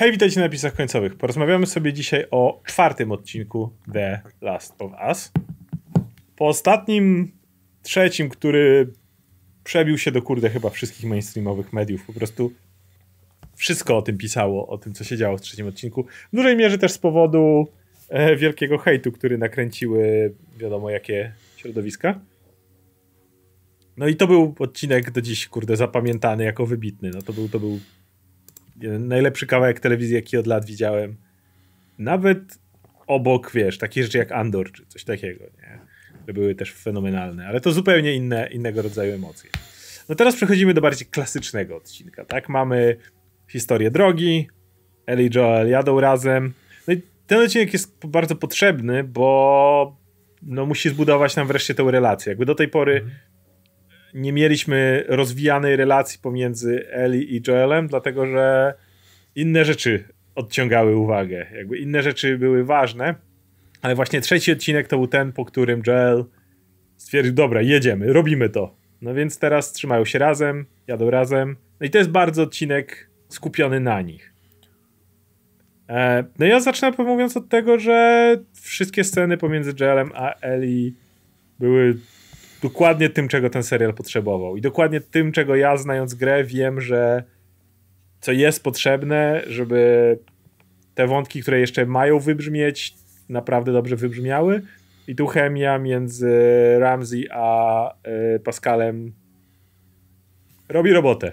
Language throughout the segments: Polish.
Hej, witajcie na napisach końcowych. Porozmawiamy sobie dzisiaj o czwartym odcinku The Last of Us. Po ostatnim, trzecim, który przebił się do kurde chyba wszystkich mainstreamowych mediów. Po prostu wszystko o tym pisało, o tym, co się działo w trzecim odcinku. W dużej mierze też z powodu e, wielkiego hejtu, który nakręciły wiadomo jakie środowiska. No i to był odcinek do dziś, kurde, zapamiętany jako wybitny. No to był, to był najlepszy kawałek telewizji, jaki od lat widziałem. Nawet obok, wiesz, takie rzeczy jak Andor, czy coś takiego, nie? Były też fenomenalne, ale to zupełnie inne, innego rodzaju emocje. No teraz przechodzimy do bardziej klasycznego odcinka, tak? Mamy historię drogi, Ellie i Joel jadą razem. No i ten odcinek jest bardzo potrzebny, bo no musi zbudować nam wreszcie tę relację. Jakby do tej pory mhm nie mieliśmy rozwijanej relacji pomiędzy Ellie i Joelem, dlatego że inne rzeczy odciągały uwagę. Jakby inne rzeczy były ważne, ale właśnie trzeci odcinek to był ten, po którym Joel stwierdził, dobra, jedziemy, robimy to. No więc teraz trzymają się razem, jadą razem. No i to jest bardzo odcinek skupiony na nich. E, no ja zacznę mówiąc od tego, że wszystkie sceny pomiędzy Joelem a Ellie były dokładnie tym, czego ten serial potrzebował. I dokładnie tym, czego ja, znając grę, wiem, że co jest potrzebne, żeby te wątki, które jeszcze mają wybrzmieć, naprawdę dobrze wybrzmiały. I tu chemia między Ramsey a y, Pascalem robi robotę.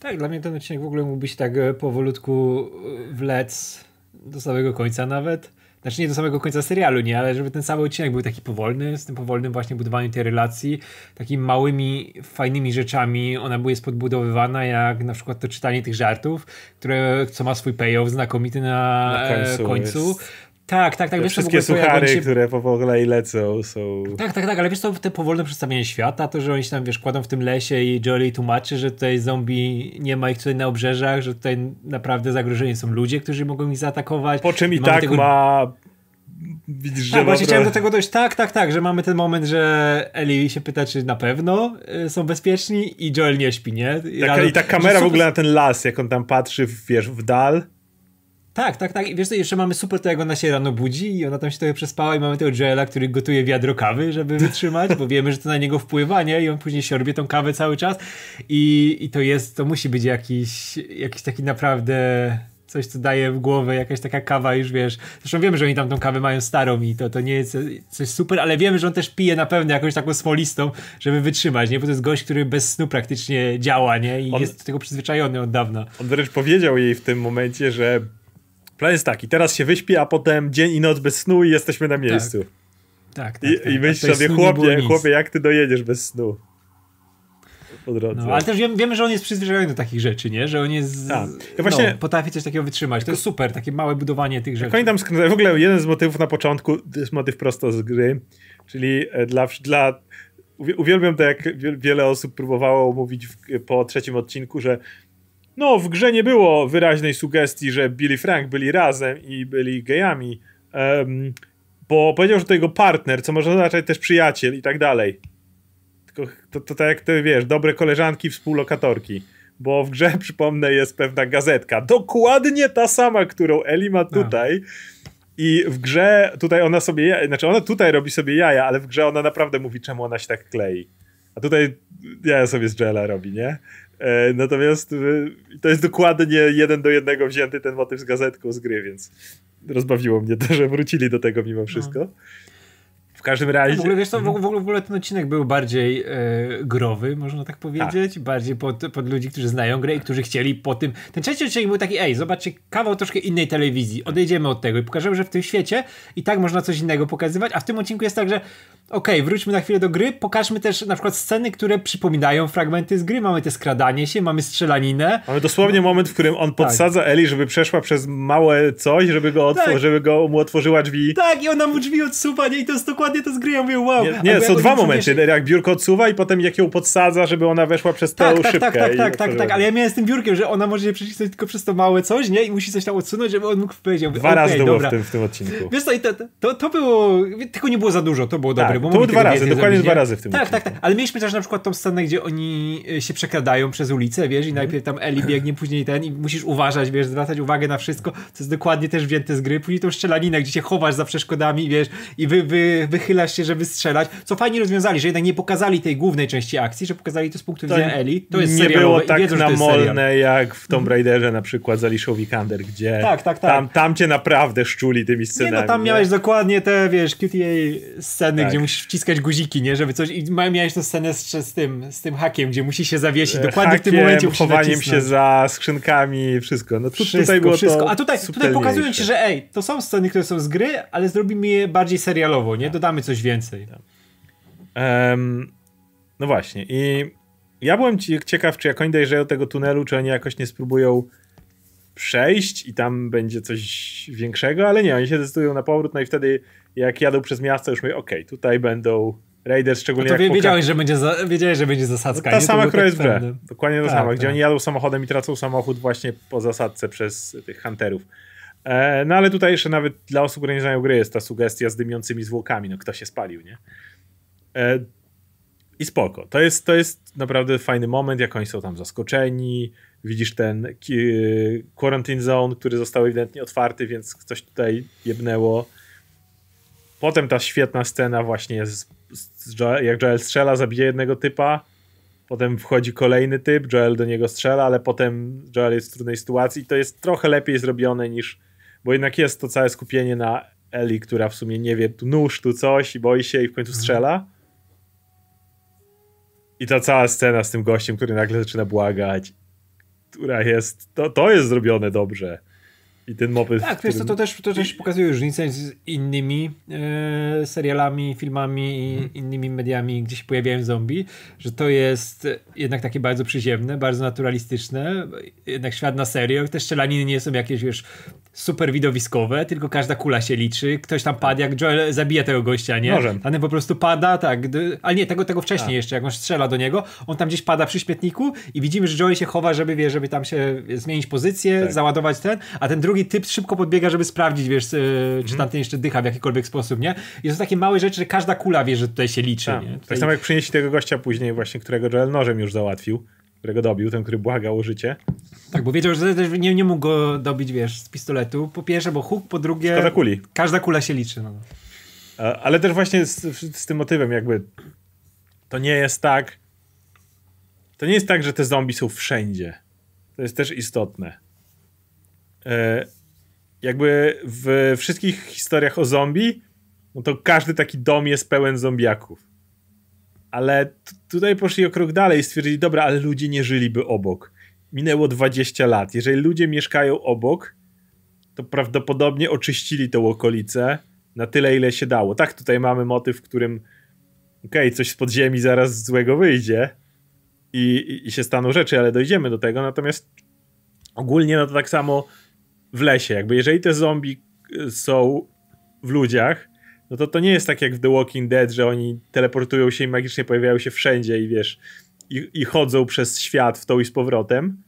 Tak, dla mnie ten odcinek w ogóle mógł być tak e, powolutku e, wlec do samego końca nawet. Znaczy nie do samego końca serialu, nie, ale żeby ten cały odcinek był taki powolny, z tym powolnym właśnie budowaniem tej relacji, takimi małymi, fajnymi rzeczami ona jest podbudowywana, jak na przykład to czytanie tych żartów, które, co ma swój payoff znakomity na, na końcu. końcu. Tak, tak, tak. Wiesz, wszystkie suchary, się... które po kolei lecą są... Tak, tak, tak, ale wiesz to te powolne przedstawienie świata, to, że oni się tam, wiesz, kładą w tym lesie i Jolie tłumaczy, że tutaj zombie nie ma ich tutaj na obrzeżach, że tutaj naprawdę zagrożeni są ludzie, którzy mogą ich zaatakować. Po czym i tak tego... ma... Widzisz, że tak, właśnie chciałem do tego dojść. Tak, tak, tak, że mamy ten moment, że Ellie się pyta, czy na pewno y, są bezpieczni i Joel nie śpi, nie? I, Taka, i ta kamera w ogóle na ten las, jak on tam patrzy, wiesz, w dal tak, tak, tak. I wiesz co, jeszcze mamy super to, jak ona się rano budzi i ona tam się trochę przespała i mamy tego Joela, który gotuje wiadro kawy, żeby wytrzymać, bo wiemy, że to na niego wpływa, nie? I on później siorbie tą kawę cały czas i, i to jest, to musi być jakiś, jakiś taki naprawdę coś, co daje w głowę, jakaś taka kawa już, wiesz. Zresztą wiemy, że oni tam tą kawę mają starą i to, to nie jest coś super, ale wiemy, że on też pije na pewno jakąś taką smolistą, żeby wytrzymać, nie? Bo to jest gość, który bez snu praktycznie działa, nie? I on, jest do tego przyzwyczajony od dawna. On wręcz powiedział jej w tym momencie, że Plan jest taki, teraz się wyśpi, a potem dzień i noc bez snu i jesteśmy na miejscu. Tak, tak. tak I, tak, i myśl sobie, chłopie, chłopie, jak ty dojedziesz bez snu? Po drodze. No, ale też wiemy, wiemy, że on jest przyzwyczajony do takich rzeczy, nie? Że on jest. Tak. Ja właśnie, no, potrafi coś takiego wytrzymać. To jest super, takie małe budowanie tych rzeczy. Jak oni tam skręcają, w ogóle jeden z motywów na początku, to jest motyw prosto z gry, czyli e, dla, dla uwielbiam to, jak wiele osób próbowało mówić w, po trzecim odcinku, że no, w grze nie było wyraźnej sugestii, że Billy Frank byli razem i byli gejami, um, bo powiedział, że to jego partner, co może oznaczać też przyjaciel i tak dalej. Tylko to, to tak jak ty wiesz, dobre koleżanki, współlokatorki. Bo w grze, przypomnę, jest pewna gazetka. Dokładnie ta sama, którą Eli ma tutaj. I w grze tutaj ona sobie, znaczy ona tutaj robi sobie jaja, ale w grze ona naprawdę mówi, czemu ona się tak klei. A tutaj jaja sobie z Jella robi, nie? E, natomiast y, to jest dokładnie jeden do jednego wzięty ten motyw z gazetką z gry, więc rozbawiło mnie to, że wrócili do tego mimo wszystko. No każdym razie... W ogóle, wiesz co, w, ogóle, w ogóle ten odcinek był bardziej e, growy, można tak powiedzieć. Tak. Bardziej pod, pod ludzi, którzy znają grę i którzy chcieli po tym... Ten trzeci odcinek był taki, ej, zobaczcie, kawał troszkę innej telewizji. Odejdziemy od tego i pokażemy, że w tym świecie i tak można coś innego pokazywać, a w tym odcinku jest tak, że okej, okay, wróćmy na chwilę do gry, pokażmy też na przykład sceny, które przypominają fragmenty z gry. Mamy te skradanie się, mamy strzelaninę. Mamy dosłownie moment, w którym on tak. podsadza tak. Eli, żeby przeszła przez małe coś, żeby, go otw- tak. żeby go, mu otworzyła drzwi. Tak, i ona mu drzwi odsuwa, nie? I to jest dokładnie dokładnie to z gry, ja mówię wow. Nie, nie są dwa momenty, wiesz... jak biurko odsuwa i potem jak ją podsadza, żeby ona weszła przez tę tak, tak, szybkę. Tak, tak, tak, tak, tak, ale ja miałem z tym biurkiem, że ona może się przecisnąć tylko przez to małe coś, nie? I musi coś tam odsunąć, żeby on mógł powiedzieć. Dwa okay, razy było w tym, w tym odcinku. Wiesz co, i to, to, to było, tylko nie było za dużo, to było tak, dobre. Bo to było dwa razy, dokładnie zrobić, dwa razy w tym Tak, odcinku. tak, tak, ale mieliśmy też na przykład tą scenę, gdzie oni e, się przekradają przez ulicę, wiesz, i najpierw tam Eli biegnie, później ten i musisz uważać, wiesz, zwracać uwagę na wszystko, co jest dokładnie też wzięte z gry. Później tą strzelaninę, gdzie się chowasz za przeszkodami, wiesz, i wy, wy, wychylasz się, żeby strzelać. Co fajnie rozwiązali, że jednak nie pokazali tej głównej części akcji, że pokazali to z punktu widzenia Eli. To jest nie było tak wiedzą, namolne jak w Tomb Raiderze na przykład z Alicia Vikander, gdzie tak, tak, tak. Tam, tam cię naprawdę szczuli tymi scenami. Nie, no tam nie? miałeś dokładnie te, wiesz, QTA sceny, tak. gdzie musisz wciskać guziki, nie, żeby coś i miałeś tę scenę z, z, tym, z tym hakiem, gdzie musi się zawiesić. Dokładnie Hakiem, w tym momencie chowaniem się za skrzynkami, wszystko. No tu, wszystko, tutaj było wszystko. A tutaj, tutaj pokazują ci, że ej, to są sceny, które są z gry, ale zrobimy je bardziej serialowo, nie? Dodamy coś więcej. Um, no właśnie i ja byłem ciekaw, czy jak oni dojrzeją tego tunelu, czy oni jakoś nie spróbują przejść i tam będzie coś większego, ale nie, oni się decydują na powrót, no i wtedy jak jadą przez miasto, już mówię, okej, okay, tutaj będą Raiders, szczególnie no to wie, wiedziałeś, że będzie za, wiedziałeś, że będzie zasadzka. No ta sama, która jest w grze. Dokładnie to tak, samo, tak. gdzie oni jadą samochodem i tracą samochód właśnie po zasadce przez tych hunterów. E, no ale tutaj jeszcze nawet dla osób, które nie znają gry jest ta sugestia z dymiącymi zwłokami, no kto się spalił, nie? E, I spoko. To jest, to jest naprawdę fajny moment, jak oni są tam zaskoczeni, widzisz ten quarantine zone, który został ewidentnie otwarty, więc coś tutaj jebnęło. Potem ta świetna scena właśnie z, z Joel, jak Joel strzela, zabije jednego typa, potem wchodzi kolejny typ, Joel do niego strzela, ale potem Joel jest w trudnej sytuacji to jest trochę lepiej zrobione niż, bo jednak jest to całe skupienie na Eli, która w sumie nie wie, tu nóż, tu coś i boi się i w końcu mhm. strzela. I ta cała scena z tym gościem, który nagle zaczyna błagać, która jest, to, to jest zrobione dobrze. I ten motyw. Tak, którym... wiesz, to, to, też, to też pokazuje różnicę z innymi e, serialami, filmami i hmm. innymi mediami, gdzie się pojawiają zombie, że to jest jednak takie bardzo przyziemne, bardzo naturalistyczne, jednak świat na serio. Te strzelaniny nie są jakieś, wiesz, super widowiskowe, tylko każda kula się liczy. Ktoś tam pada, jak Joel zabija tego gościa, nie? Nożem. Ten po prostu pada, tak, ale nie, tego, tego wcześniej A. jeszcze, jak on strzela do niego, on tam gdzieś pada przy śmietniku i widzimy, że Joel się chowa, żeby, wie, żeby tam się zmienić pozycję, tak. załadować ten, a ten drugi typ szybko podbiega, żeby sprawdzić, wiesz, czy mhm. tamten jeszcze dycha w jakikolwiek sposób, nie? I to są takie małe rzeczy, że każda kula wie, że tutaj się liczy, tak. nie? Tutaj... Tak samo jak przynieśli tego gościa później właśnie, którego Joel nożem już załatwił, którego dobił, ten, który błagał o życie. Tak, bo wiedział, że nie, nie mógł go dobić, wiesz, z pistoletu. Po pierwsze, bo huk, po drugie... Szkoda kuli. Każda kula się liczy, no. Ale też właśnie z, z tym motywem jakby to nie jest tak to nie jest tak, że te zombie są wszędzie. To jest też istotne. E, jakby w wszystkich historiach o zombie, no to każdy taki dom jest pełen zombiaków. Ale tutaj poszli o krok dalej i stwierdzili, dobra, ale ludzie nie żyliby obok. Minęło 20 lat. Jeżeli ludzie mieszkają obok, to prawdopodobnie oczyścili tą okolicę na tyle, ile się dało. Tak, tutaj mamy motyw, w którym okej, okay, coś z podziemi zaraz złego wyjdzie i, i, i się staną rzeczy, ale dojdziemy do tego. Natomiast ogólnie no to tak samo w lesie. Jakby jeżeli te zombie y, są w ludziach, no to to nie jest tak jak w The Walking Dead, że oni teleportują się i magicznie pojawiają się wszędzie i wiesz, i, i chodzą przez świat w tą i z powrotem.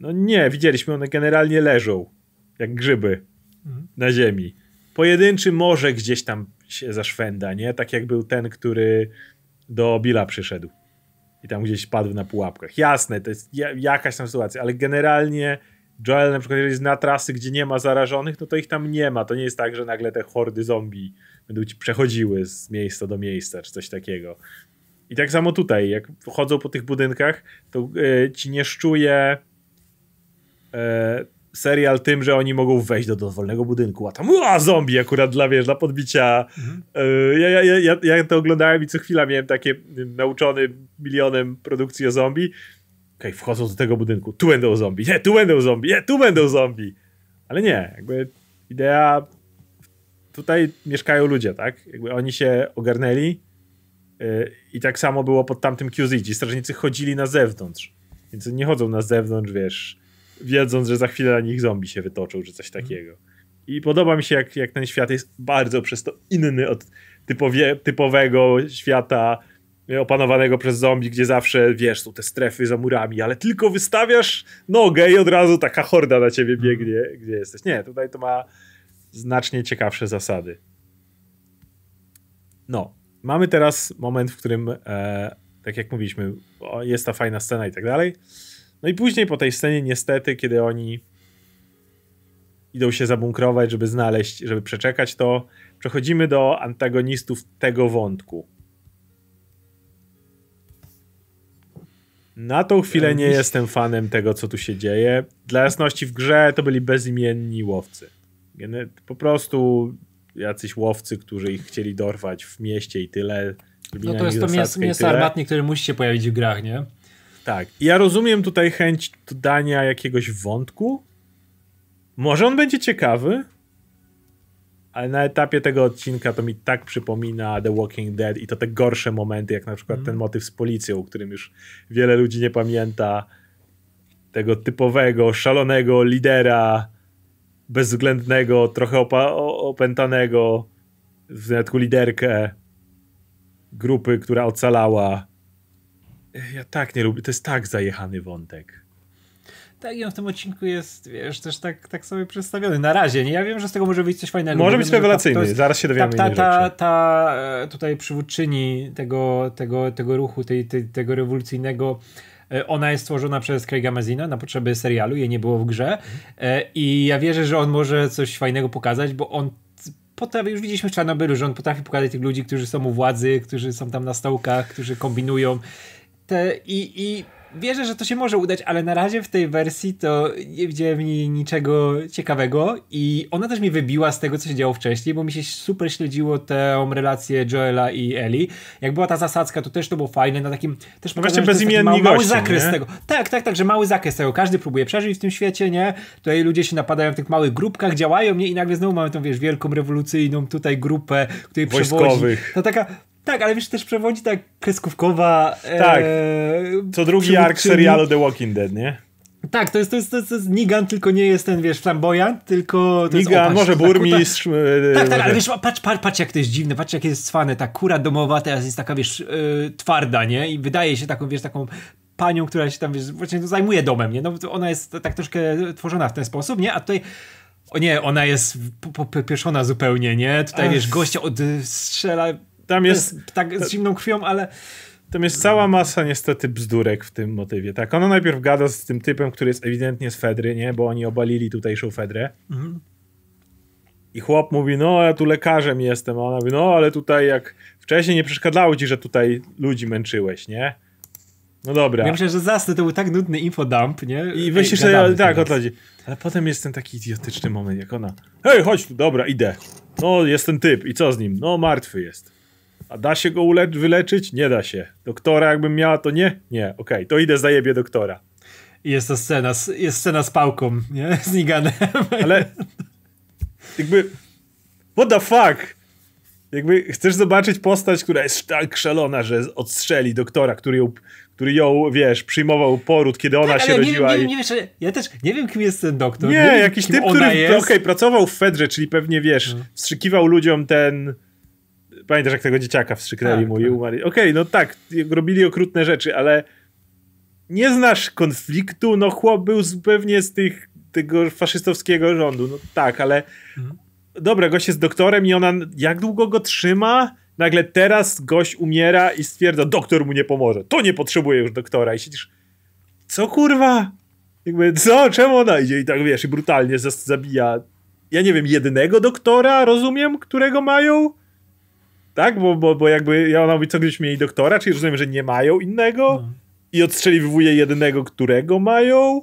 No nie, widzieliśmy, one generalnie leżą, jak grzyby mhm. na ziemi. Pojedynczy może gdzieś tam się zaszwenda, nie? Tak jak był ten, który do Billa przyszedł i tam gdzieś padł na pułapkach. Jasne, to jest jakaś tam sytuacja, ale generalnie Joel na przykład jeżeli zna trasy, gdzie nie ma zarażonych, no to ich tam nie ma. To nie jest tak, że nagle te hordy zombie będą ci przechodziły z miejsca do miejsca, czy coś takiego. I tak samo tutaj, jak chodzą po tych budynkach, to yy, ci nie szczuje yy, serial tym, że oni mogą wejść do dowolnego budynku, a tam ua, zombie akurat dla, wiesz, dla podbicia. Mhm. Yy, ja, ja, ja, ja to oglądałem i co chwila miałem takie nauczony milionem produkcji o zombie okay, wchodzą do tego budynku, tu będą zombie, nie, tu będą zombie, nie, tu będą zombie. Ale nie, jakby idea tutaj mieszkają ludzie, tak? Jakby oni się ogarnęli yy, i tak samo było pod tamtym QZ. Ci strażnicy chodzili na zewnątrz, więc nie chodzą na zewnątrz, wiesz, wiedząc, że za chwilę na nich zombie się wytoczą, czy coś takiego. I podoba mi się, jak, jak ten świat jest bardzo przez to inny od typowie, typowego świata opanowanego przez zombie, gdzie zawsze, wiesz, są te strefy za murami, ale tylko wystawiasz nogę i od razu taka horda na ciebie biegnie, gdzie jesteś. Nie, tutaj to ma znacznie ciekawsze zasady. No, mamy teraz moment, w którym, e, tak jak mówiliśmy, jest ta fajna scena i tak dalej. No i później po tej scenie, niestety, kiedy oni idą się zabunkrować, żeby znaleźć, żeby przeczekać to, przechodzimy do antagonistów tego wątku. Na tą chwilę nie jestem fanem tego, co tu się dzieje. Dla jasności, w grze to byli bezimienni łowcy. Po prostu jacyś łowcy, którzy ich chcieli dorwać w mieście i tyle. No to jest to mięso, mięso armatnie, które musi się pojawić w grach, nie? Tak. Ja rozumiem tutaj chęć dodania jakiegoś wątku. Może on będzie ciekawy, ale na etapie tego odcinka to mi tak przypomina The Walking Dead i to te gorsze momenty, jak na przykład mm. ten motyw z policją, o którym już wiele ludzi nie pamięta. Tego typowego, szalonego lidera, bezwzględnego, trochę opętanego, w dodatku liderkę grupy, która ocalała. Ja tak nie lubię, to jest tak zajechany wątek. Tak, i on w tym odcinku jest, wiesz, też tak, tak sobie przedstawiony. Na razie, nie? Ja wiem, że z tego może być coś fajnego. Może być rewelacyjny, jest, zaraz się dowiemy ta, ta, ta, ta, e, tutaj przywódczyni tego, tego, tego ruchu, tej, tej, tego rewolucyjnego e, ona jest stworzona przez Craiga Mazina na potrzeby serialu, jej nie było w grze mhm. i ja wierzę, że on może coś fajnego pokazać, bo on potrafi, już widzieliśmy w Czarnobylu, że on potrafi pokazać tych ludzi, którzy są u władzy, którzy są tam na stołkach, którzy kombinują te, i, i wierzę, że to się może udać, ale na razie w tej wersji to nie widziałem niczego ciekawego i ona też mi wybiła z tego, co się działo wcześniej, bo mi się super śledziło tę relację Joela i Eli. Jak była ta zasadzka, to też to było fajne, na takim też no właśnie bezimienni mały, mały zakres nie? tego. Tak, tak, tak, że mały zakres tego. Każdy próbuje przeżyć w tym świecie, nie? Tutaj ludzie się napadają w tych małych grupkach, działają, nie? I nagle znowu mamy tą, wiesz, wielką rewolucyjną tutaj grupę, której Wojskowych. przewodzi. To taka tak, ale wiesz, też przewodzi tak kreskówkowa. Tak. E, Co drugi ark serialu The Walking Dead, nie? Tak, to jest, to jest, to jest, to jest Nigan, tylko nie jest ten, wiesz, flamboyant, tylko... To Nigan, może burmistrz... Tak, tak, tak, tak, ale wiesz, patrz, patrz, patrz jak to jest dziwne, patrz jak jest cwane, ta kura domowa teraz jest taka, wiesz, yy, twarda, nie? I wydaje się taką, wiesz, taką panią, która się tam, wiesz, właśnie zajmuje domem, nie? No ona jest tak troszkę tworzona w ten sposób, nie? A tutaj o nie, ona jest popieszona zupełnie, nie? Tutaj, wiesz, gościa odstrzela tam jest, jest tak z zimną krwią, ale tam jest cała masa niestety bzdurek w tym motywie. Tak, ona najpierw gada z tym typem, który jest ewidentnie z Fedry, nie? Bo oni obalili tutejszą Fedrę. Mhm. I chłop mówi, no ja tu lekarzem jestem, a ona mówi, no ale tutaj jak wcześniej nie przeszkadzało ci, że tutaj ludzi męczyłeś, nie? No dobra. Ja myślę, że zasty to był tak nudny infodump, nie? I myślisz sobie, tak, o to chodzi. Ale potem jest ten taki idiotyczny moment, jak ona, hej, chodź tu, dobra, idę. No, jest ten typ i co z nim? No, martwy jest. A da się go wyleczyć? Nie da się. Doktora jakbym miała, to nie? Nie, okej, okay, to idę zajebie doktora. Jest to scena, jest scena z pałką, nie? Z Niganem. Ale jakby what the fuck? Jakby chcesz zobaczyć postać, która jest tak szalona, że odstrzeli doktora, który ją, który ją, wiesz, przyjmował poród, kiedy ona tak, się rodziła. Nie, nie, i... nie, nie, ja też nie wiem, kim jest ten doktor. Nie, nie jakiś typ, który okay, pracował w Fedrze, czyli pewnie, wiesz, no. wstrzykiwał ludziom ten Pamiętasz, jak tego dzieciaka wstrzyknęli tak, mu i tak. umarli. Okej, okay, no tak, robili okrutne rzeczy, ale nie znasz konfliktu, no chłop był pewnie z tych, tego faszystowskiego rządu, no tak, ale mhm. dobra, gość jest doktorem i ona, jak długo go trzyma? Nagle teraz gość umiera i stwierdza, doktor mu nie pomoże, to nie potrzebuje już doktora i siedzisz, co kurwa? Jakby, co? Czemu ona idzie i tak, wiesz, i brutalnie zabija, ja nie wiem, jednego doktora, rozumiem, którego mają? Tak? Bo, bo, bo jakby ja mówi, co gdzieś mieli doktora, czyli rozumiem, że nie mają innego no. i odstrzeliwuje jednego, którego mają.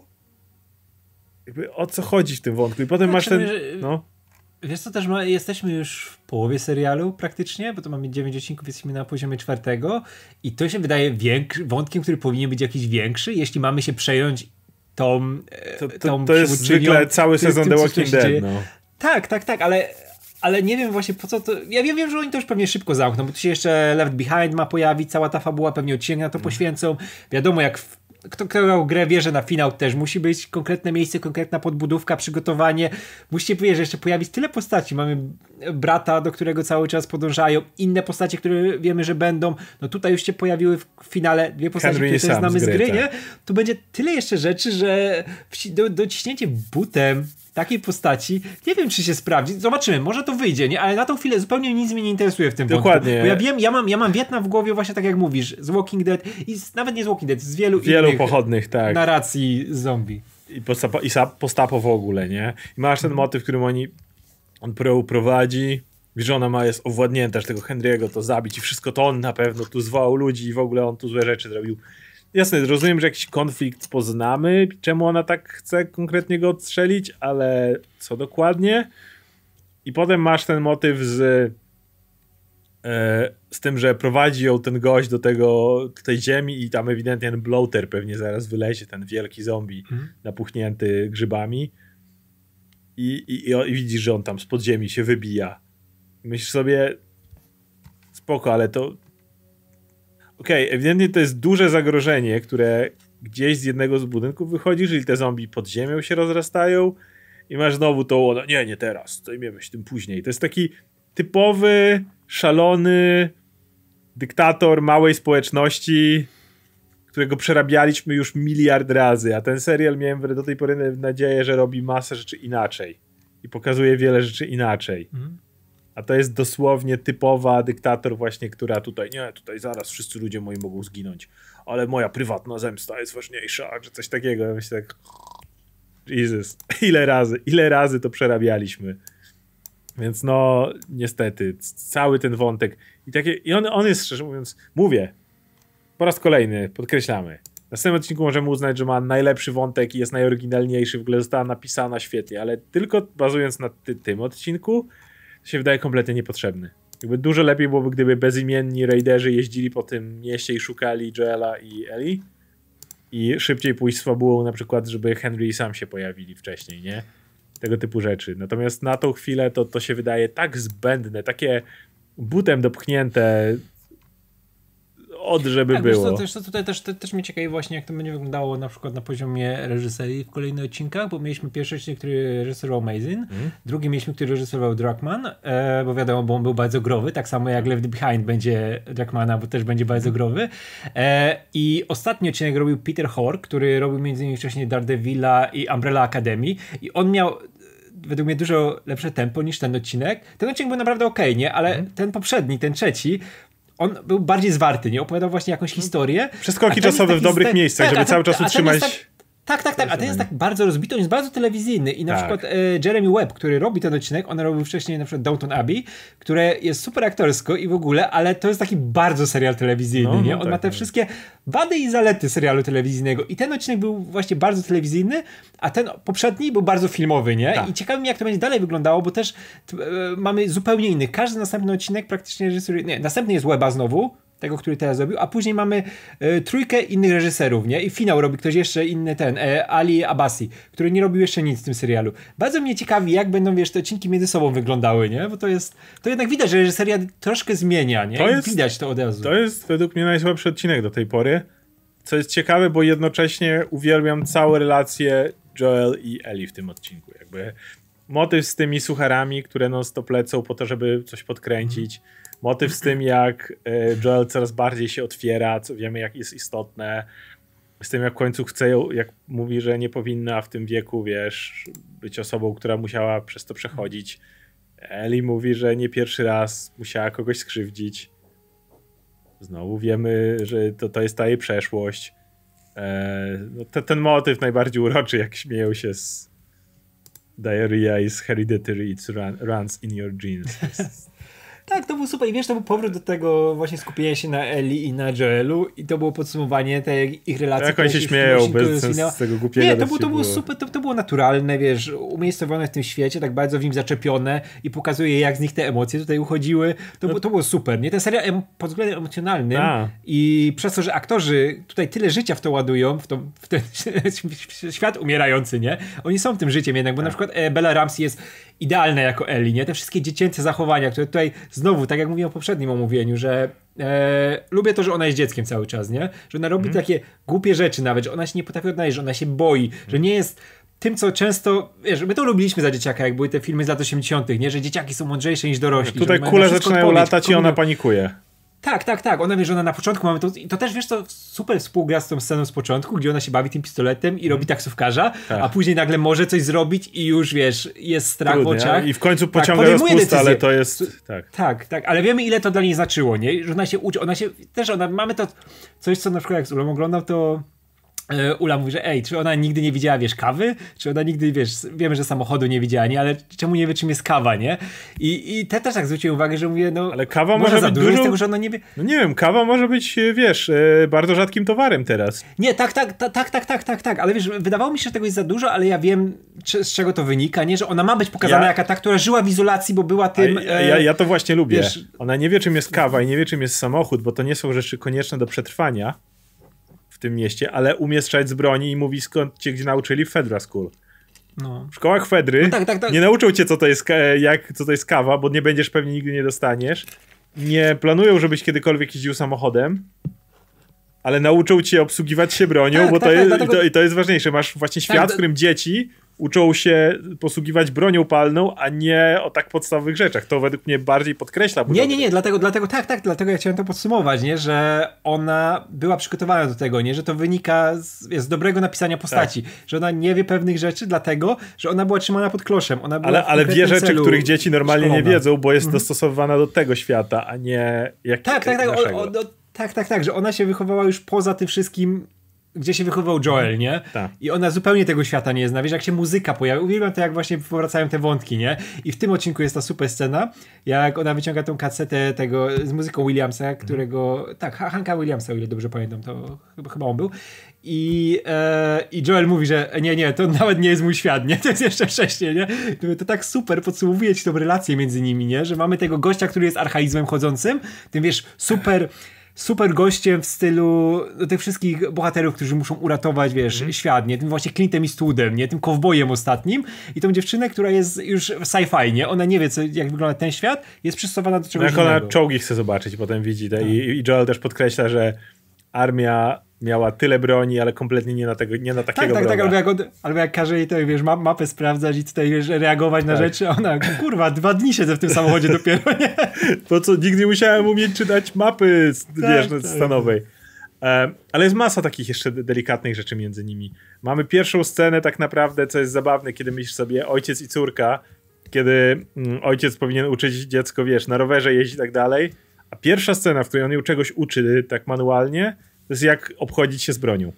Jakby o co chodzi w tym wątku? I potem tak, masz ten. No. Wiesz co, też ma, jesteśmy już w połowie serialu praktycznie, bo to mamy 9 odcinków, jesteśmy na poziomie czwartego i to się wydaje większy, wątkiem, który powinien być jakiś większy, jeśli mamy się przejąć tą, e, to, to, tą to jest zwykle cały sezon The Walking Dead. No. Tak, tak, tak, ale ale nie wiem właśnie po co to. Ja wiem, wiem, że oni to już pewnie szybko zamkną, bo tu się jeszcze Left Behind ma pojawić, cała ta fabuła pewnie odcinek na to mhm. poświęcą. Wiadomo, jak kto grał grę wie, że na finał też musi być konkretne miejsce, konkretna podbudówka, przygotowanie. Musicie powiedzieć, że jeszcze pojawić tyle postaci. Mamy brata, do którego cały czas podążają, inne postacie, które wiemy, że będą. No tutaj już się pojawiły w finale dwie postacie, Henry które znamy z gry, nie? Tu będzie tyle jeszcze rzeczy, że do, dociśnięcie butem takiej postaci, nie wiem, czy się sprawdzi. Zobaczymy, może to wyjdzie, nie? ale na tą chwilę zupełnie nic mnie nie interesuje w tym Dokładnie. Wątku, bo ja wiem, ja mam, ja mam Wietnam w głowie właśnie tak jak mówisz, z Walking Dead i z, nawet nie z Walking Dead, z wielu, wielu innych pochodnych, tak. narracji zombie. I postapo, i postapo w ogóle, nie? I masz ten motyw, w którym oni on prowadzi, że ona ma jest owładnięta, że tego Henry'ego to zabić i wszystko to on na pewno tu zwołał ludzi i w ogóle on tu złe rzeczy zrobił. Jasne, rozumiem, że jakiś konflikt poznamy, czemu ona tak chce konkretnie go odstrzelić, ale co dokładnie? I potem masz ten motyw z e, z tym, że prowadzi ją ten gość do tego, tej ziemi i tam ewidentnie ten bloater pewnie zaraz wylezie, ten wielki zombie mhm. napuchnięty grzybami i, i, i widzisz, że on tam z podziemi się wybija. Myślisz sobie spoko, ale to okej, okay, ewidentnie to jest duże zagrożenie, które gdzieś z jednego z budynków wychodzi, czyli te zombie pod ziemią się rozrastają i masz znowu to, no, nie, nie teraz, zajmiemy się tym później. To jest taki typowy, szalony dyktator małej społeczności, którego przerabialiśmy już miliard razy, a ten serial miałem do tej pory nadzieję, że robi masę rzeczy inaczej i pokazuje wiele rzeczy inaczej. Mhm. A to jest dosłownie typowa dyktator właśnie, która tutaj, nie, tutaj zaraz wszyscy ludzie moi mogą zginąć, ale moja prywatna zemsta jest ważniejsza, że coś takiego. Ja myślę tak, Jezus, ile razy, ile razy to przerabialiśmy. Więc no, niestety, cały ten wątek i takie, i on, on jest, szczerze mówiąc, mówię, po raz kolejny, podkreślamy, w następnym odcinku możemy uznać, że ma najlepszy wątek i jest najoryginalniejszy, w ogóle została napisana świetnie, ale tylko bazując na ty, tym odcinku, się wydaje kompletnie niepotrzebny. Jakby dużo lepiej byłoby, gdyby bezimienni raiderzy jeździli po tym mieście i szukali Joela i Ellie i szybciej pójść z fabułą na przykład, żeby Henry i sam się pojawili wcześniej, nie? Tego typu rzeczy. Natomiast na tą chwilę to, to się wydaje tak zbędne, takie butem dopchnięte od, żeby tak, było. To, też, to tutaj też, też mnie ciekawi właśnie, jak to będzie wyglądało na przykład na poziomie reżyserii w kolejnych odcinkach, bo mieliśmy pierwszy odcinek, który reżyserował Mazin, mm. drugi mieliśmy, który reżyserował Druckmann, e, bo wiadomo, bo on był bardzo growy, tak samo jak Left Behind będzie Druckmana, bo też będzie bardzo growy. E, I ostatni odcinek robił Peter Hork, który robił między innymi wcześniej Daredevila i Umbrella Academy i on miał według mnie dużo lepsze tempo niż ten odcinek. Ten odcinek był naprawdę ok, nie? Ale mm. ten poprzedni, ten trzeci, on był bardziej zwarty, nie? Opowiadał właśnie jakąś historię. Przeskoki czasowe w dobrych miejscach, żeby cały czas utrzymać... Tak, tak, tak, a ten jest tak bardzo rozbity, on jest bardzo telewizyjny i na tak. przykład e, Jeremy Webb, który robi ten odcinek, on robił wcześniej na przykład Downton Abbey, które jest super aktorsko i w ogóle, ale to jest taki bardzo serial telewizyjny, no, nie? No on tak, ma te no. wszystkie wady i zalety serialu telewizyjnego i ten odcinek był właśnie bardzo telewizyjny, a ten poprzedni był bardzo filmowy, nie? Tak. I ciekawi mnie, jak to będzie dalej wyglądało, bo też e, mamy zupełnie inny. Każdy następny odcinek praktycznie reżyseruje, nie, następny jest Weba znowu, tego, który teraz zrobił, a później mamy e, trójkę innych reżyserów, nie? I finał robi ktoś jeszcze inny, ten, e, Ali Abasi, który nie robił jeszcze nic w tym serialu. Bardzo mnie ciekawi, jak będą, wiesz, te odcinki między sobą wyglądały, nie? Bo to jest, to jednak widać, że reżyseria troszkę zmienia, nie? To jest, widać to od razu. To jest według mnie najsłabszy odcinek do tej pory, co jest ciekawe, bo jednocześnie uwielbiam całe relacje Joel i Ellie w tym odcinku, jakby motyw z tymi sucharami, które non stop lecą po to, żeby coś podkręcić, Motyw z tym, jak e, Joel coraz bardziej się otwiera, co wiemy, jak jest istotne. Z tym, jak w końcu chce jak mówi, że nie powinna w tym wieku, wiesz, być osobą, która musiała przez to przechodzić. Eli mówi, że nie pierwszy raz musiała kogoś skrzywdzić. Znowu wiemy, że to, to jest ta jej przeszłość. E, no to, ten motyw najbardziej uroczy, jak śmieją się z Diarrhea is hereditary, it run, runs in your genes. Tak, to był super. I wiesz, to był powrót do tego właśnie skupienia się na Eli i na Joelu i to było podsumowanie tej ich relacji. Jak oni się śmieją bez z tego głupiego Nie, to, było, to było super, to, to było naturalne, wiesz, umiejscowione w tym świecie, tak bardzo w nim zaczepione i pokazuje jak z nich te emocje tutaj uchodziły. To, no. to było super, nie? Ten serial pod względem emocjonalnym A. i przez to, że aktorzy tutaj tyle życia w to ładują, w, to, w ten świat umierający, nie? Oni są tym życiem jednak, bo A. na przykład e, Bella Ramsey jest idealna jako Ellie, nie? Te wszystkie dziecięce zachowania, które tutaj znowu, tak jak mówiłem w poprzednim omówieniu, że e, lubię to, że ona jest dzieckiem cały czas, nie? Że ona robi mm. takie głupie rzeczy nawet, że ona się nie potrafi odnaleźć, że ona się boi, mm. że nie jest tym, co często, wiesz, my to lubiliśmy za dzieciaka, jak były te filmy z lat 80., nie? Że dzieciaki są mądrzejsze niż dorośli. Tutaj kule zaczynają latać i ona panikuje. Tak, tak, tak. Ona wie, że ona na początku mamy to. To też wiesz, to super współgra z tą sceną z początku, gdzie ona się bawi tym pistoletem i robi mhm. taksówkarza, tak. a później nagle może coś zrobić i już wiesz, jest strach Trudnie, w oczach. I w końcu tak, pociąga tak, rozpustę, ale to jest. Tak. tak, tak, ale wiemy, ile to dla niej znaczyło, nie? Że ona się uczy, ona się też, ona mamy to coś, co na przykład jak z Ulą oglądał, to Ula mówi, że ej, czy ona nigdy nie widziała, wiesz, kawy? Czy ona nigdy, wiesz, wiemy, że samochodu nie widziała, nie? Ale czemu nie wie, czym jest kawa, nie? I, i te też tak zwróciłem uwagę, że mówię, no... Ale kawa może, może być dużo... tego, że ona nie wie... No nie wiem, kawa może być, e, wiesz, e, bardzo rzadkim towarem teraz. Nie, tak, tak, tak, tak, tak, tak, tak, tak, ale wiesz, wydawało mi się, że tego jest za dużo, ale ja wiem, czy, z czego to wynika, nie? Że ona ma być pokazana ja... jaka ta, która żyła w izolacji, bo była tym... Ja, ja, ja to właśnie lubię. Wiesz... Ona nie wie, czym jest kawa i nie wie, czym jest samochód, bo to nie są rzeczy konieczne do przetrwania tym mieście, ale umie strzelać z broni i mówi skąd cię gdzie nauczyli w Fedra School. No. W szkołach Fedry no tak, tak, tak. nie nauczą cię, co to, jest, jak, co to jest kawa, bo nie będziesz pewnie nigdy nie dostaniesz. Nie planują, żebyś kiedykolwiek jeździł samochodem, ale nauczą cię obsługiwać się bronią, tak, bo to, tak, jest, dlatego... i to, i to jest ważniejsze. Masz właśnie świat, w którym dzieci uczą się posługiwać bronią palną, a nie o tak podstawowych rzeczach. To według mnie bardziej podkreśla. Nie, nie, nie, dlatego, dlatego tak, tak, dlatego ja chciałem to podsumować, nie, że ona była przygotowana do tego, nie, że to wynika z, z dobrego napisania postaci, tak. że ona nie wie pewnych rzeczy, dlatego, że ona była trzymana pod kloszem. Ona była ale, ale wie rzeczy, których dzieci normalnie szkolona. nie wiedzą, bo jest mhm. dostosowana do tego świata, a nie jak Tak, tak, tak, o, o, tak, tak, tak, że ona się wychowała już poza tym wszystkim gdzie się wychowywał Joel, nie? Tak. I ona zupełnie tego świata nie zna. Wiesz, jak się muzyka pojawia. Uwielbiam to, jak właśnie powracają te wątki, nie? I w tym odcinku jest ta super scena, jak ona wyciąga tą kasetę tego z muzyką Williamsa, którego. Mhm. Tak, Hanka Williamsa, o ile dobrze pamiętam, to chyba, on był. I, e, I Joel mówi, że nie, nie, to nawet nie jest mój świat, nie? To jest jeszcze wcześniej, nie? To, to tak super podsumowuje ci tą relację między nimi, nie? Że mamy tego gościa, który jest archaizmem chodzącym, tym wiesz, super super gościem w stylu no, tych wszystkich bohaterów, którzy muszą uratować, wiesz, mm. świat, nie? Tym właśnie Clintem Eastwoodem, nie? Tym kowbojem ostatnim i tą dziewczynę, która jest już sci-fi, nie? Ona nie wie, co, jak wygląda ten świat, jest przystosowana do czegoś no, jak ona czołgi chce zobaczyć, potem widzi tak. I, i Joel też podkreśla, że armia miała tyle broni, ale kompletnie nie na, tego, nie na takiego Tak, tak, tak, albo jak, albo jak każe jej to, wiesz, mapę sprawdzać i tutaj, wiesz, reagować na tak. rzeczy, a ona, kurwa, dwa dni siedzę w tym samochodzie dopiero, nie? Po co, nigdy nie musiałem umieć czytać mapy, wiesz, tak, stanowej. E, ale jest masa takich jeszcze delikatnych rzeczy między nimi. Mamy pierwszą scenę tak naprawdę, co jest zabawne, kiedy myślisz sobie ojciec i córka, kiedy mm, ojciec powinien uczyć dziecko, wiesz, na rowerze jeździć i tak dalej, a pierwsza scena, w której on ją czegoś uczy tak manualnie, to jest jak obchodzić się z bronią.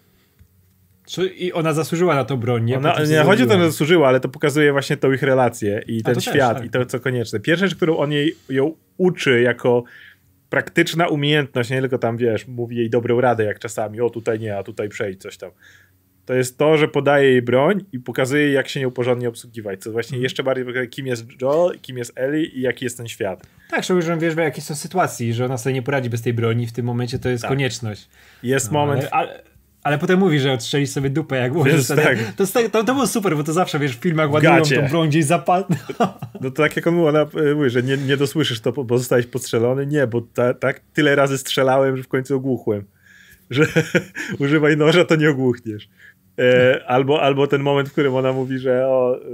I ona zasłużyła na tą broń, nie? Ona, nie chodzi o to, że zasłużyła, ale to pokazuje właśnie tą ich relację i ten świat też, tak. i to, co konieczne. Pierwsza rzecz, którą on jej ją uczy jako praktyczna umiejętność, nie tylko tam, wiesz, mówi jej dobrą radę, jak czasami, o tutaj nie, a tutaj przejdź, coś tam. To jest to, że podaje jej broń i pokazuje jak się nią porządnie obsługiwać, co właśnie mhm. jeszcze bardziej pokazuje, kim jest Joel, kim jest Ellie i jaki jest ten świat. Tak, że wiesz, w jakiej są sytuacji, że ona sobie nie poradzi bez tej broni, w tym momencie to jest tak. konieczność. Jest no, moment... Ale, ale, ale, potem mówi, że odstrzelisz sobie dupę, jak mówisz. Tak. To, to, to, było super, bo to zawsze, wiesz, w filmach ładują tą broń gdzieś zapadną. No to tak jak on mówi, ona e, mówi, że nie, nie dosłyszysz to, bo zostałeś postrzelony. Nie, bo ta, tak tyle razy strzelałem, że w końcu ogłuchłem. Że używaj noża, to nie ogłuchniesz. E, albo, albo ten moment, w którym ona mówi, że o, e,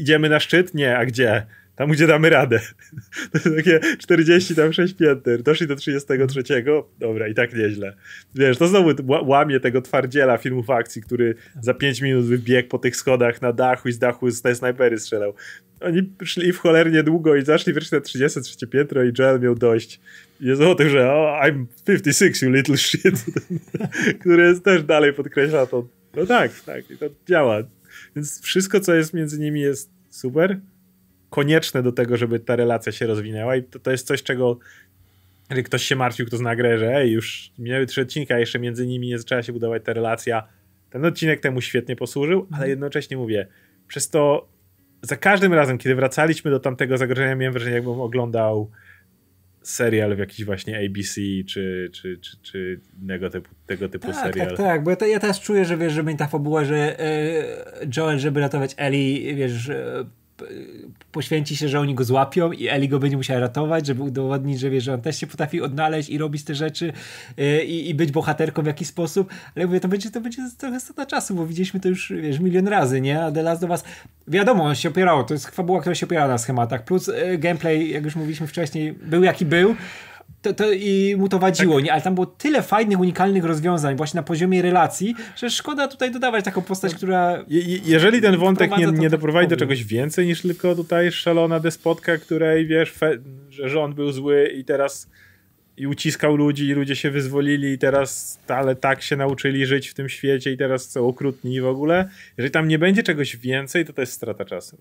idziemy na szczyt? Nie, a gdzie? Tam, gdzie damy radę. To jest takie 40 tam 6 pięter. Doszli do 33. Dobra, i tak nieźle. Wiesz, to znowu łamie tego twardziela filmów akcji, który za 5 minut wybiegł po tych schodach na dachu i z dachu z tej snajpery strzelał. Oni szli w cholernie długo i zaszli wreszcie na 33 piętro i Joel miał dość. Jest o tym, że oh, I'm 56, you little shit. który jest też dalej podkreśla to. No tak, tak, to działa. Więc wszystko, co jest między nimi jest super konieczne do tego, żeby ta relacja się rozwinęła i to, to jest coś, czego jeżeli ktoś się martwił, kto zna grę, że ej, już minęły trzy odcinki, a jeszcze między nimi nie zaczęła się budować ta relacja. Ten odcinek temu świetnie posłużył, ale mhm. jednocześnie mówię, przez to za każdym razem, kiedy wracaliśmy do tamtego zagrożenia, miałem wrażenie, jakbym oglądał serial w jakiś właśnie ABC czy, czy, czy, czy innego typu, tego typu tak, serial. Tak, tak, bo ja, te, ja teraz czuję, że wiesz, że będzie ta fabuła, że e, Joel, żeby ratować Ellie, wiesz, e, poświęci się, że oni go złapią i Eli go będzie musiała ratować, żeby udowodnić, że wie, że on też się potrafi odnaleźć i robić te rzeczy yy, i być bohaterką w jakiś sposób, ale mówię, to będzie, to będzie trochę strata czasu, bo widzieliśmy to już, wiesz, milion razy, nie? A The Last of Us, wiadomo, on się opierało, to jest fabuła, która się opiera na schematach, plus yy, gameplay, jak już mówiliśmy wcześniej, był jaki był, to, to, i mu to wadziło, tak. nie? Ale tam było tyle fajnych, unikalnych rozwiązań właśnie na poziomie relacji, że szkoda tutaj dodawać taką postać, no, która... Je, jeżeli ten wątek nie, nie doprowadzi do czegoś więcej niż tylko tutaj szalona despotka, której wiesz, fe, że rząd był zły i teraz i uciskał ludzi i ludzie się wyzwolili i teraz ale tak się nauczyli żyć w tym świecie i teraz są okrutni w ogóle. Jeżeli tam nie będzie czegoś więcej, to to jest strata czasu.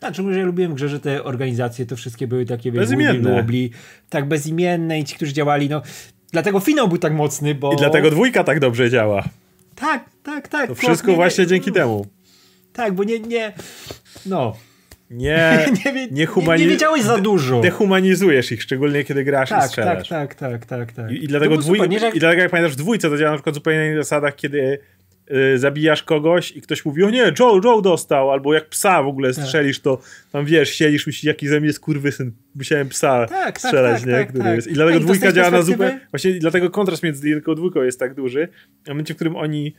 Tak, szczególnie, że ja lubiłem grze, że te organizacje to wszystkie były takie bezimienne. Lobli, tak bezimienne i ci, którzy działali, no dlatego finał był tak mocny, bo... I dlatego dwójka tak dobrze działa. Tak, tak, tak. To wszystko właśnie dzięki temu. Tak, bo nie, nie, no... Nie, nie, nie, humani- nie, wiedziałeś za dużo. Dehumanizujesz ich, szczególnie kiedy grasz tak, i strzelasz. Tak, tak, tak, tak, tak. I, i dlatego dwój- super, jak... I dlatego jak pamiętasz dwójce to działa na przykład zupełnie na innych zasadach, kiedy y, zabijasz kogoś i ktoś mówi, o nie, Joe, Joe dostał, albo jak psa w ogóle tak. strzelisz, to tam wiesz, siedzisz, myślisz, jaki ze mnie jest kurwysyn, musiałem psa tak, tak strzelać, tak, nie? Tak, Który tak. jest. I dlatego dwójka działa na zupełnie, właśnie dlatego kontrast między jedynką a dwójką jest tak duży, w momencie, w którym oni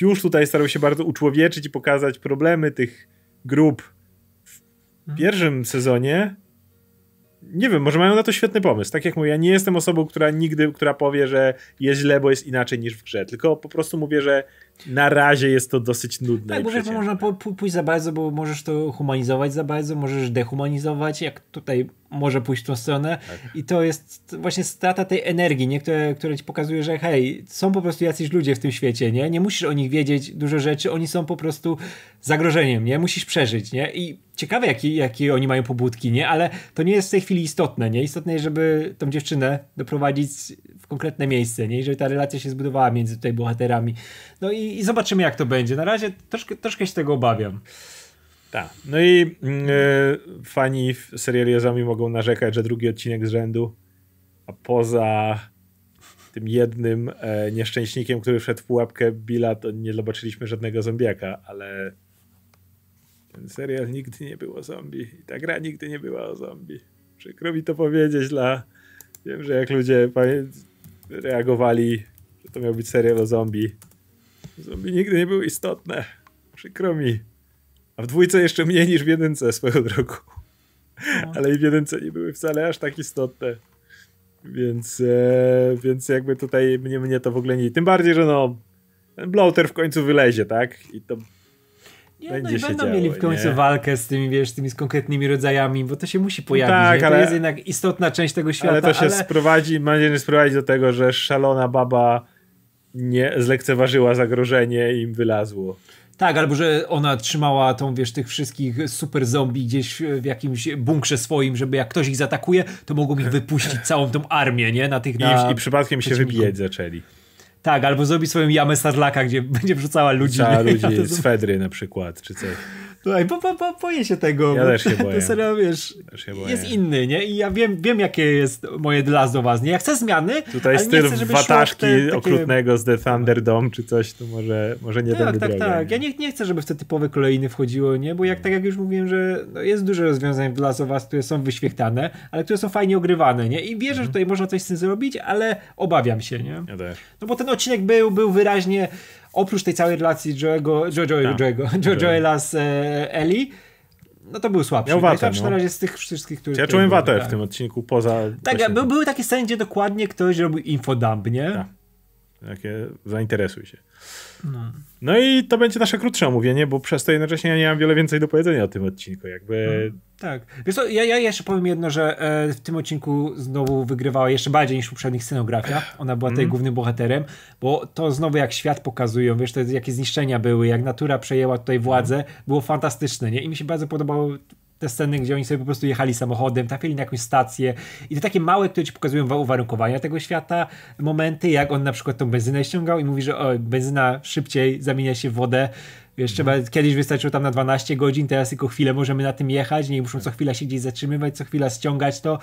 już tutaj starają się bardzo uczłowieczyć i pokazać problemy tych grup w pierwszym sezonie nie wiem, może mają na to świetny pomysł. Tak jak mówię, ja nie jestem osobą, która nigdy, która powie, że jest źle, bo jest inaczej niż w grze. Tylko po prostu mówię, że na razie jest to dosyć nudne. Tak, bo można pójść za bardzo, bo możesz to humanizować za bardzo, możesz dehumanizować, jak tutaj może pójść w tą stronę. Tak. I to jest właśnie strata tej energii, nie? Które, które ci pokazuje, że hej, są po prostu jacyś ludzie w tym świecie, nie? Nie musisz o nich wiedzieć dużo rzeczy, oni są po prostu zagrożeniem, nie? Musisz przeżyć, nie? I ciekawe, jakie, jakie oni mają pobudki, nie? Ale to nie jest w tej chwili istotne, nie? Istotne jest, żeby tą dziewczynę doprowadzić w konkretne miejsce, nie? I żeby ta relacja się zbudowała między tutaj bohaterami. No i, i zobaczymy, jak to będzie. Na razie troszkę, troszkę się tego obawiam. Tak. No i yy, fani seriali o zombie mogą narzekać, że drugi odcinek z rzędu, a poza tym jednym e, nieszczęśnikiem, który wszedł w pułapkę Billa, to nie zobaczyliśmy żadnego zombiaka, ale ten serial nigdy nie było zombie i ta gra nigdy nie była o zombie. Przykro mi to powiedzieć dla... Wiem, że jak ludzie reagowali, że to miał być serial o zombie, zombie nigdy nie były istotne. Przykro mi. A w dwójce jeszcze mniej niż w jedynce swoją drogą. No. Ale i w jedynce nie były wcale aż tak istotne. Więc, e, więc jakby tutaj mnie, mnie to w ogóle nie... Tym bardziej, że no ten bloater w końcu wylezie, tak? I to nie, będzie no i będą działo, mieli w końcu nie? walkę z tymi, wiesz, z tymi konkretnymi rodzajami, bo to się musi pojawić. Tak, ale, to jest jednak istotna część tego świata. Ale to się ale... sprowadzi, mam nadzieję, że sprowadzi do tego, że szalona baba nie zlekceważyła zagrożenie i im wylazło. Tak, albo że ona trzymała tą, wiesz, tych wszystkich super zombie gdzieś w jakimś bunkrze swoim, żeby jak ktoś ich zaatakuje, to mogą ich wypuścić całą tą armię, nie? Na tych na I, I przypadkiem się wybijać zaczęli. Tak, albo zrobi swoją jamę Starlaka, gdzie będzie wrzucała ludzi. Wrzucała ludzi z Fedry na przykład, czy coś. Słuchaj, bo, bo, bo boję się tego. Ja też się boję. Ten serial, wiesz, jest inny, nie? I ja wiem, wiem jakie jest moje dla do was, nie? Ja chcę zmiany, Tutaj ale styl nie chcę, wataszki te, takie... okrutnego z The Thunderdome czy coś, to może, może nie tak, tędy Tak, droga, tak, nie? Ja nie, nie chcę, żeby w te typowe kolejny wchodziło, nie? Bo jak tak jak już mówiłem, że no jest dużo rozwiązań dla was, które są wyświechtane, ale które są fajnie ogrywane, nie? I wierzę, mhm. że tutaj można coś z tym zrobić, ale obawiam się, nie? Ja też. No bo ten odcinek był, był wyraźnie oprócz tej całej relacji Joe'ego, jo, jo, jo, Joe'ego, jo, Joela z e, Ellie, no to był słabszy. Miał watę, no. na razie z tych wszystkich, których... Ja czułem watę w tym odcinku poza... Tak, właśnie... były takie sceny, gdzie dokładnie ktoś robił infodump, nie? Tak. Takie zainteresuj się. No. no. i to będzie nasze krótsze omówienie, bo przez to jednocześnie ja nie mam wiele więcej do powiedzenia o tym odcinku. Jakby... No, tak. Wiesz co, ja, ja jeszcze powiem jedno, że e, w tym odcinku znowu wygrywała jeszcze bardziej niż w poprzednich scenografia. Ona była tutaj mm. głównym bohaterem, bo to znowu jak świat pokazują, wiesz, to jakie zniszczenia były, jak natura przejęła tutaj władzę, mm. było fantastyczne, nie? I mi się bardzo podobało te sceny, gdzie oni sobie po prostu jechali samochodem, trafili na jakąś stację i te takie małe, które ci pokazują uwarunkowania tego świata, momenty, jak on na przykład tą benzynę ściągał i mówi, że o, benzyna szybciej zamienia się w wodę, Wiesz, trzeba, mhm. kiedyś wystarczyło tam na 12 godzin, teraz tylko chwilę możemy na tym jechać, nie muszą co chwila się gdzieś zatrzymywać, co chwila ściągać to.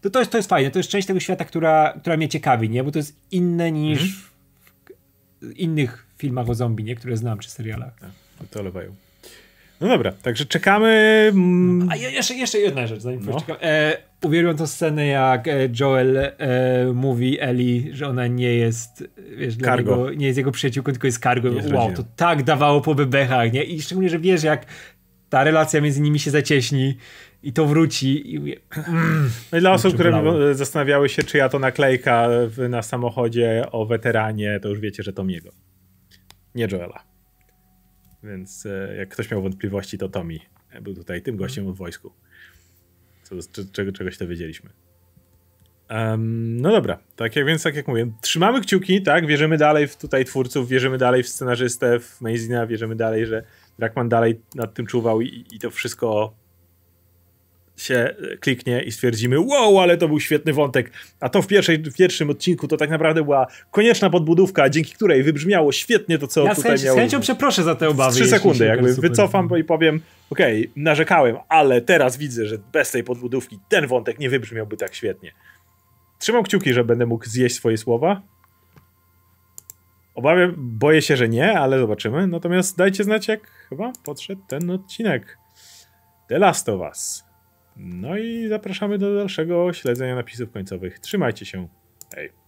To, to, jest, to jest fajne, to jest część tego świata, która, która mnie ciekawi, nie? Bo to jest inne niż mhm. w innych filmach o zombie, nie? Które znam, czy serialach. Tak, to olewają. No dobra, także czekamy. Mm. A jeszcze, jeszcze jedna rzecz, zanim no. czekam. E, uwielbiam tę scenę, jak e, Joel e, mówi Eli, że ona nie jest, wiesz, dla niego, nie jest jego przyjaciółką, tylko jest cargo. Jest wow, to tak dawało po bebechach, nie? I szczególnie, że wiesz, jak ta relacja między nimi się zacieśni i to wróci. I mówię, mm, no i dla osób, które zastanawiały się, czy ja to naklejka na samochodzie o weteranie, to już wiecie, że to miego. Nie Joela. Więc e, jak ktoś miał wątpliwości, to Tommy był tutaj tym gościem w wojsku. Co, czego, czegoś to wiedzieliśmy. Um, no dobra, tak jak, więc tak jak mówię, trzymamy kciuki, tak, wierzymy dalej w tutaj twórców, wierzymy dalej w scenarzystę, w Mazina, wierzymy dalej, że Drakman dalej nad tym czuwał i, i to wszystko się kliknie i stwierdzimy, wow, ale to był świetny wątek. A to w, pierwszej, w pierwszym odcinku to tak naprawdę była konieczna podbudówka, dzięki której wybrzmiało świetnie to, co ja tutaj miało. Ja z chęcią przeproszę za te obawy. Trzy sekundy, jakby wycofam i powiem, okej, okay, narzekałem, ale teraz widzę, że bez tej podbudówki ten wątek nie wybrzmiałby tak świetnie. Trzymam kciuki, że będę mógł zjeść swoje słowa. Obawiam, boję się, że nie, ale zobaczymy. Natomiast dajcie znać, jak chyba podszedł ten odcinek. The Last of Us. No i zapraszamy do dalszego śledzenia napisów końcowych. Trzymajcie się. Hej.